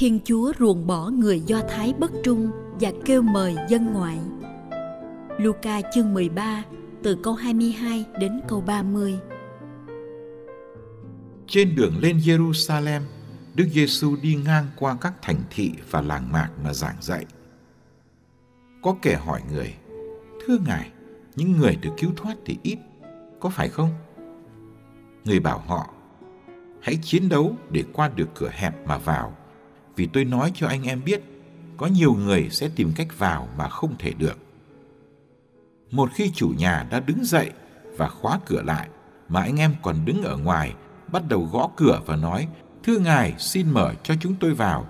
Thiên chúa ruồng bỏ người do thái bất trung và kêu mời dân ngoại Luca chương 13 từ câu 22 đến câu 30 Trên đường lên Jerusalem, Đức Giêsu đi ngang qua các thành thị và làng mạc mà giảng dạy. Có kẻ hỏi người, Thưa Ngài, những người được cứu thoát thì ít, có phải không? Người bảo họ, hãy chiến đấu để qua được cửa hẹp mà vào, vì tôi nói cho anh em biết, có nhiều người sẽ tìm cách vào mà không thể được. Một khi chủ nhà đã đứng dậy và khóa cửa lại, mà anh em còn đứng ở ngoài, bắt đầu gõ cửa và nói, Thưa Ngài, xin mở cho chúng tôi vào.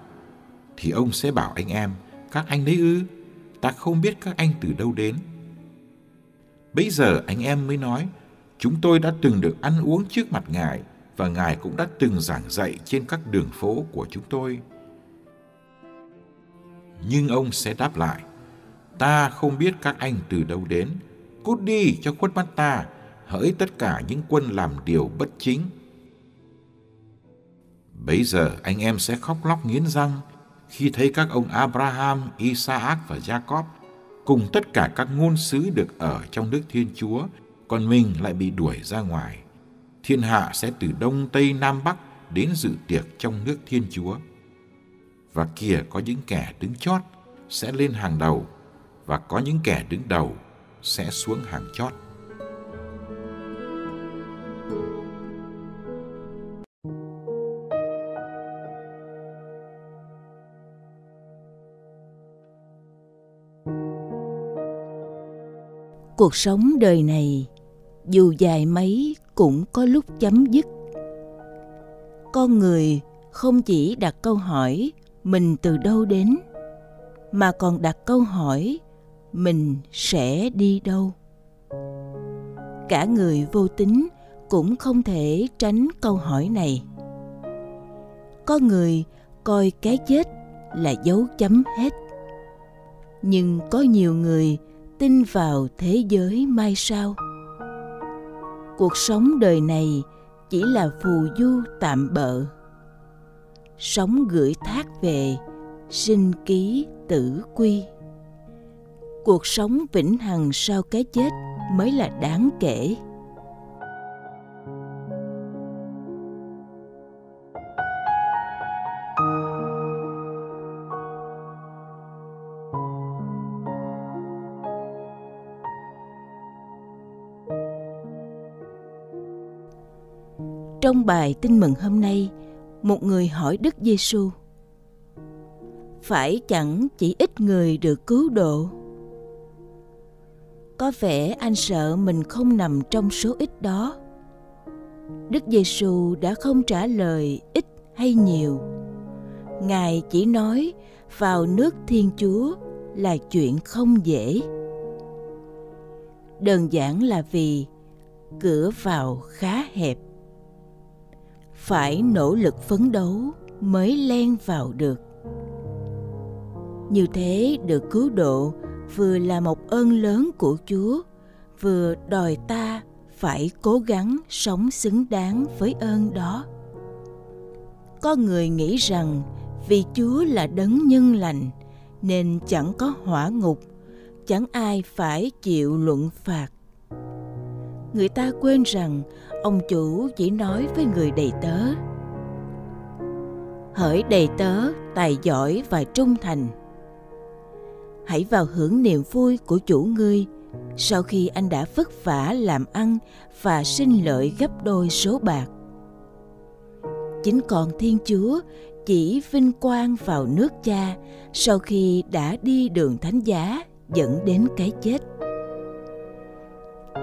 Thì ông sẽ bảo anh em, các anh đấy ư, ta không biết các anh từ đâu đến. Bây giờ anh em mới nói, chúng tôi đã từng được ăn uống trước mặt Ngài và Ngài cũng đã từng giảng dạy trên các đường phố của chúng tôi. Nhưng ông sẽ đáp lại, ta không biết các anh từ đâu đến, cút đi cho khuất mắt ta, hỡi tất cả những quân làm điều bất chính. Bây giờ anh em sẽ khóc lóc nghiến răng khi thấy các ông Abraham, Isaac và Jacob cùng tất cả các ngôn sứ được ở trong nước Thiên Chúa, còn mình lại bị đuổi ra ngoài. Thiên hạ sẽ từ đông tây nam bắc đến dự tiệc trong nước Thiên Chúa. Và kìa có những kẻ đứng chót sẽ lên hàng đầu, và có những kẻ đứng đầu sẽ xuống hàng chót. cuộc sống đời này, dù dài mấy cũng có lúc chấm dứt con người không chỉ đặt câu hỏi mình từ đâu đến? Mà còn đặt câu hỏi, mình sẽ đi đâu? Cả người vô tính cũng không thể tránh câu hỏi này. Có người coi cái chết là dấu chấm hết. Nhưng có nhiều người tin vào thế giới mai sau. Cuộc sống đời này chỉ là phù du tạm bợ sống gửi thác về sinh ký tử quy. Cuộc sống vĩnh hằng sau cái chết mới là đáng kể. Trong bài tin mừng hôm nay, một người hỏi Đức Giêsu: Phải chẳng chỉ ít người được cứu độ? Có vẻ anh sợ mình không nằm trong số ít đó. Đức Giêsu đã không trả lời ít hay nhiều. Ngài chỉ nói, vào nước Thiên Chúa là chuyện không dễ. Đơn giản là vì cửa vào khá hẹp phải nỗ lực phấn đấu mới len vào được. Như thế được cứu độ vừa là một ơn lớn của chúa, vừa đòi ta phải cố gắng sống xứng đáng với ơn đó. Có người nghĩ rằng vì chúa là đấng nhân lành, nên chẳng có hỏa ngục, chẳng ai phải chịu luận phạt người ta quên rằng ông chủ chỉ nói với người đầy tớ. Hỡi đầy tớ, tài giỏi và trung thành. Hãy vào hưởng niềm vui của chủ ngươi sau khi anh đã vất vả làm ăn và sinh lợi gấp đôi số bạc. Chính còn thiên chúa chỉ vinh quang vào nước cha sau khi đã đi đường thánh giá dẫn đến cái chết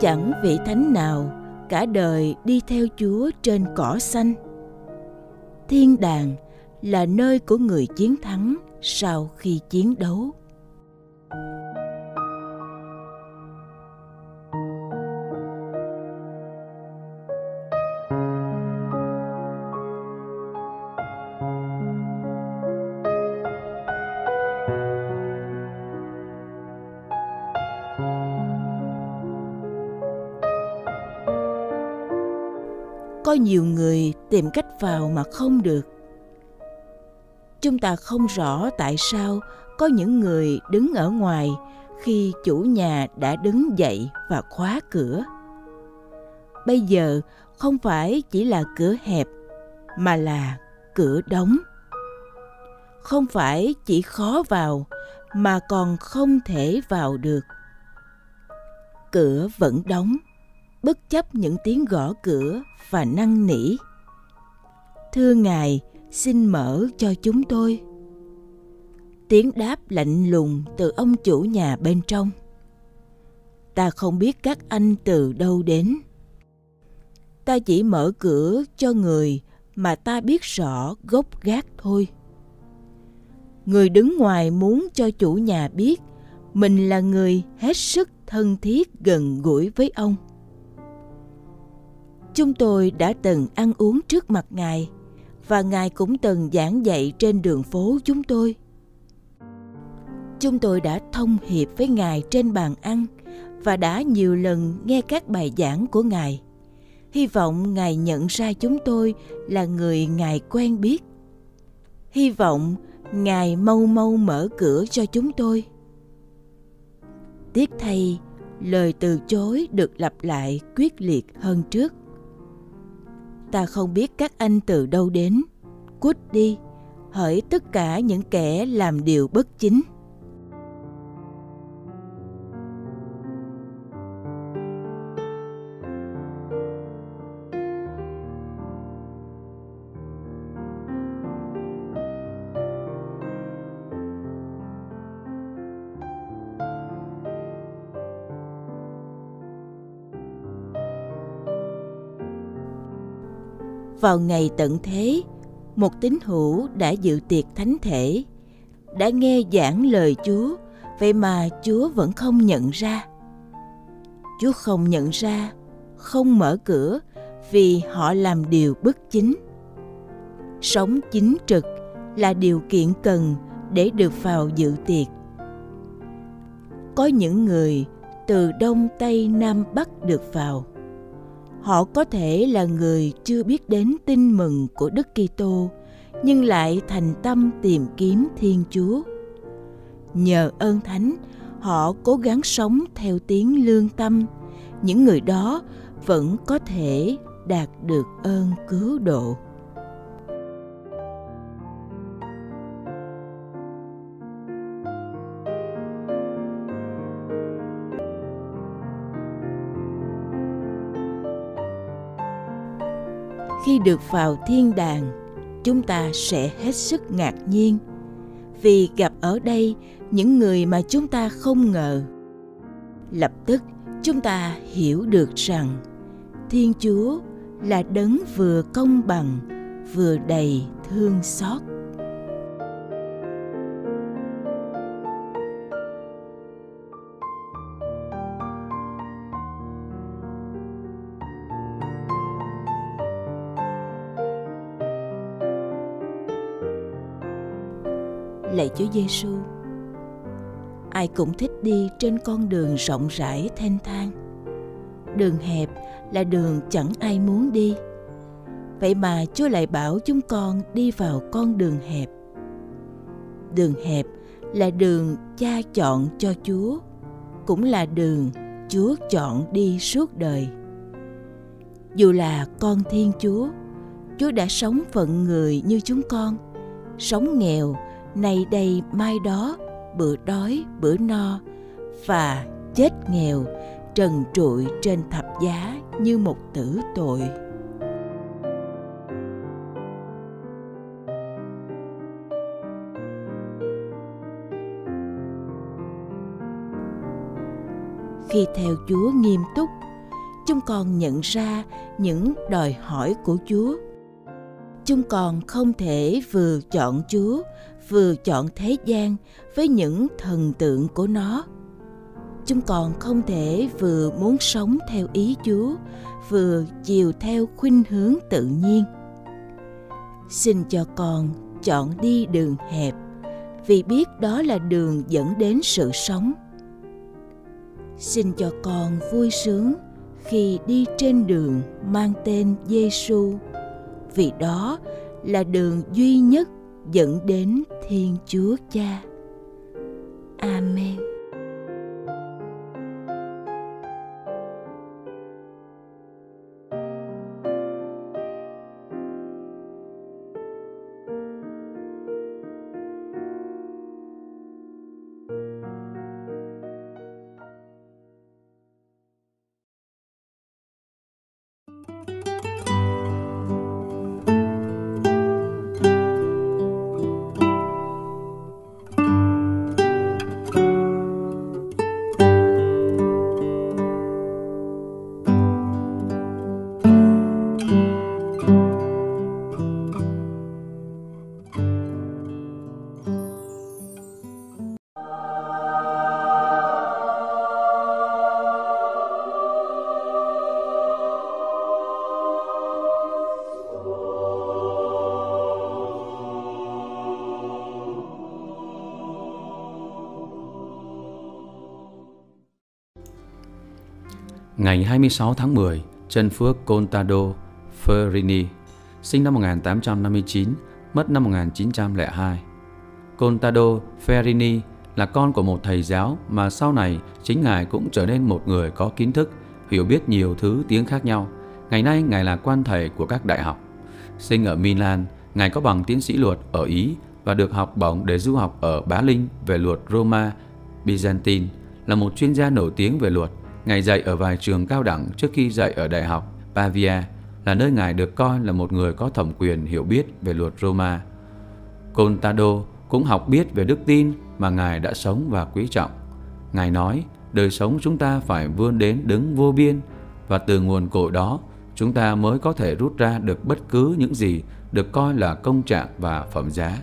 chẳng vị thánh nào cả đời đi theo chúa trên cỏ xanh. Thiên đàng là nơi của người chiến thắng sau khi chiến đấu. Có nhiều người tìm cách vào mà không được. Chúng ta không rõ tại sao có những người đứng ở ngoài khi chủ nhà đã đứng dậy và khóa cửa. Bây giờ không phải chỉ là cửa hẹp, mà là cửa đóng. Không phải chỉ khó vào, mà còn không thể vào được. Cửa vẫn đóng bất chấp những tiếng gõ cửa và năn nỉ. Thưa ngài, xin mở cho chúng tôi. Tiếng đáp lạnh lùng từ ông chủ nhà bên trong. Ta không biết các anh từ đâu đến. Ta chỉ mở cửa cho người mà ta biết rõ gốc gác thôi. Người đứng ngoài muốn cho chủ nhà biết mình là người hết sức thân thiết gần gũi với ông chúng tôi đã từng ăn uống trước mặt ngài, và ngài cũng từng giảng dạy trên đường phố chúng tôi. Chúng tôi đã thông hiệp với ngài trên bàn ăn và đã nhiều lần nghe các bài giảng của ngài. Hy vọng ngài nhận ra chúng tôi là người ngài quen biết. Hy vọng ngài mau mau mở cửa cho chúng tôi. Tiếc thay, lời từ chối được lặp lại quyết liệt hơn trước ta không biết các anh từ đâu đến. Cút đi, hỡi tất cả những kẻ làm điều bất chính. Vào ngày tận thế, một tín hữu đã dự tiệc thánh thể, đã nghe giảng lời chúa, vậy mà chúa vẫn không nhận ra. Chúa không nhận ra, không mở cửa vì họ làm điều bất chính. Sống chính trực là điều kiện cần để được vào dự tiệc. Có những người từ đông tây nam bắc được vào họ có thể là người chưa biết đến tin mừng của Đức Kitô nhưng lại thành tâm tìm kiếm Thiên Chúa. Nhờ ơn thánh, họ cố gắng sống theo tiếng lương tâm. Những người đó vẫn có thể đạt được ơn cứu độ. Khi được vào thiên đàng, chúng ta sẽ hết sức ngạc nhiên. Vì gặp ở đây những người mà chúng ta không ngờ. Lập tức, chúng ta hiểu được rằng, thiên chúa là đấng vừa công bằng, vừa đầy thương xót. Lạy Chúa Giêsu. Ai cũng thích đi trên con đường rộng rãi thênh thang. Đường hẹp là đường chẳng ai muốn đi. Vậy mà Chúa lại bảo chúng con đi vào con đường hẹp. Đường hẹp là đường cha chọn cho Chúa, cũng là đường Chúa chọn đi suốt đời. Dù là con Thiên Chúa, Chúa đã sống phận người như chúng con, sống nghèo nay đây mai đó, bữa đói, bữa no, và chết nghèo, trần trụi trên thập giá như một tử tội. Khi theo chúa nghiêm túc, chúng con nhận ra những đòi hỏi của chúa. Chúng còn không thể vừa chọn chúa vừa chọn thế gian với những thần tượng của nó. Chúng còn không thể vừa muốn sống theo ý chúa, vừa chiều theo khuynh hướng tự nhiên. Xin cho con chọn đi đường hẹp, vì biết đó là đường dẫn đến sự sống. Xin cho con vui sướng khi đi trên đường mang tên Giêsu vì đó là đường duy nhất dẫn đến Thiên Chúa Cha. Amen. Ngày 26 tháng 10, chân Phước Contado Ferrini, sinh năm 1859, mất năm 1902. Contado Ferrini là con của một thầy giáo mà sau này chính ngài cũng trở nên một người có kiến thức, hiểu biết nhiều thứ tiếng khác nhau. Ngày nay ngài là quan thầy của các đại học. Sinh ở Milan, ngài có bằng tiến sĩ luật ở Ý và được học bổng để du học ở Bá Linh về luật Roma Byzantine, là một chuyên gia nổi tiếng về luật Ngài dạy ở vài trường cao đẳng trước khi dạy ở Đại học Pavia là nơi Ngài được coi là một người có thẩm quyền hiểu biết về luật Roma. Contado cũng học biết về đức tin mà Ngài đã sống và quý trọng. Ngài nói, đời sống chúng ta phải vươn đến đứng vô biên và từ nguồn cội đó chúng ta mới có thể rút ra được bất cứ những gì được coi là công trạng và phẩm giá.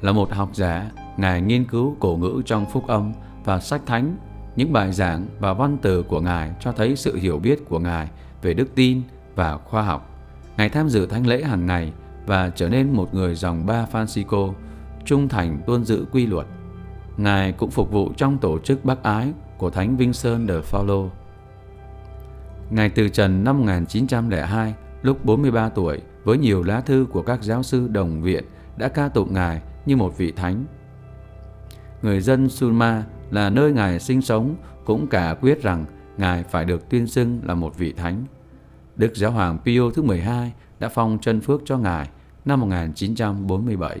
Là một học giả, Ngài nghiên cứu cổ ngữ trong phúc âm và sách thánh những bài giảng và văn từ của Ngài cho thấy sự hiểu biết của Ngài về đức tin và khoa học. Ngài tham dự thánh lễ hàng ngày và trở nên một người dòng ba Francisco, trung thành tuân giữ quy luật. Ngài cũng phục vụ trong tổ chức bác ái của Thánh Vincent de Paulo. Ngài từ trần năm 1902, lúc 43 tuổi, với nhiều lá thư của các giáo sư đồng viện đã ca tụng Ngài như một vị thánh. Người dân Sulma là nơi Ngài sinh sống, cũng cả quyết rằng Ngài phải được tuyên xưng là một vị thánh. Đức Giáo hoàng Pio thứ 12 đã phong chân phước cho Ngài năm 1947.